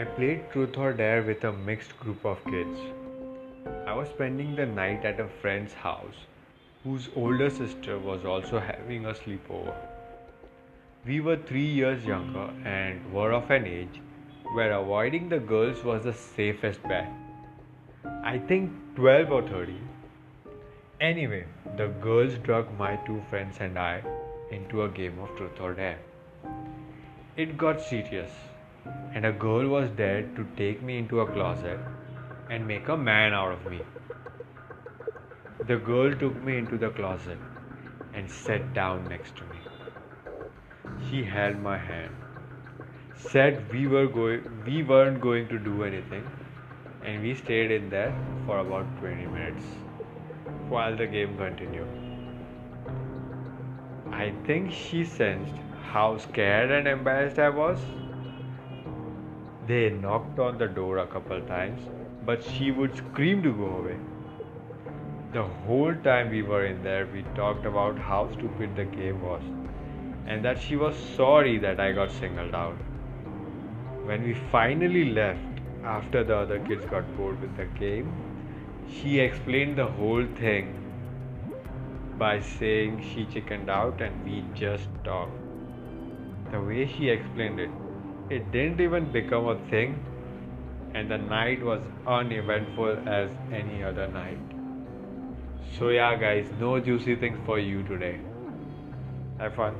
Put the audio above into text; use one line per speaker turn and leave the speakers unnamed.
I played Truth or Dare with a mixed group of kids. I was spending the night at a friend's house whose older sister was also having a sleepover. We were three years younger and were of an age where avoiding the girls was the safest bet. I think 12 or 30. Anyway, the girls drug my two friends and I into a game of truth or dare. It got serious and a girl was there to take me into a closet and make a man out of me. The girl took me into the closet and sat down next to me. She held my hand, said we were going we weren't going to do anything, and we stayed in there for about 20 minutes while the game continued. I think she sensed how scared and embarrassed I was they knocked on the door a couple times, but she would scream to go away. The whole time we were in there, we talked about how stupid the game was and that she was sorry that I got singled out. When we finally left, after the other kids got bored with the game, she explained the whole thing by saying she chickened out and we just talked. The way she explained it, it didn't even become a thing, and the night was uneventful as any other night. So, yeah, guys, no juicy things for you today. Have fun.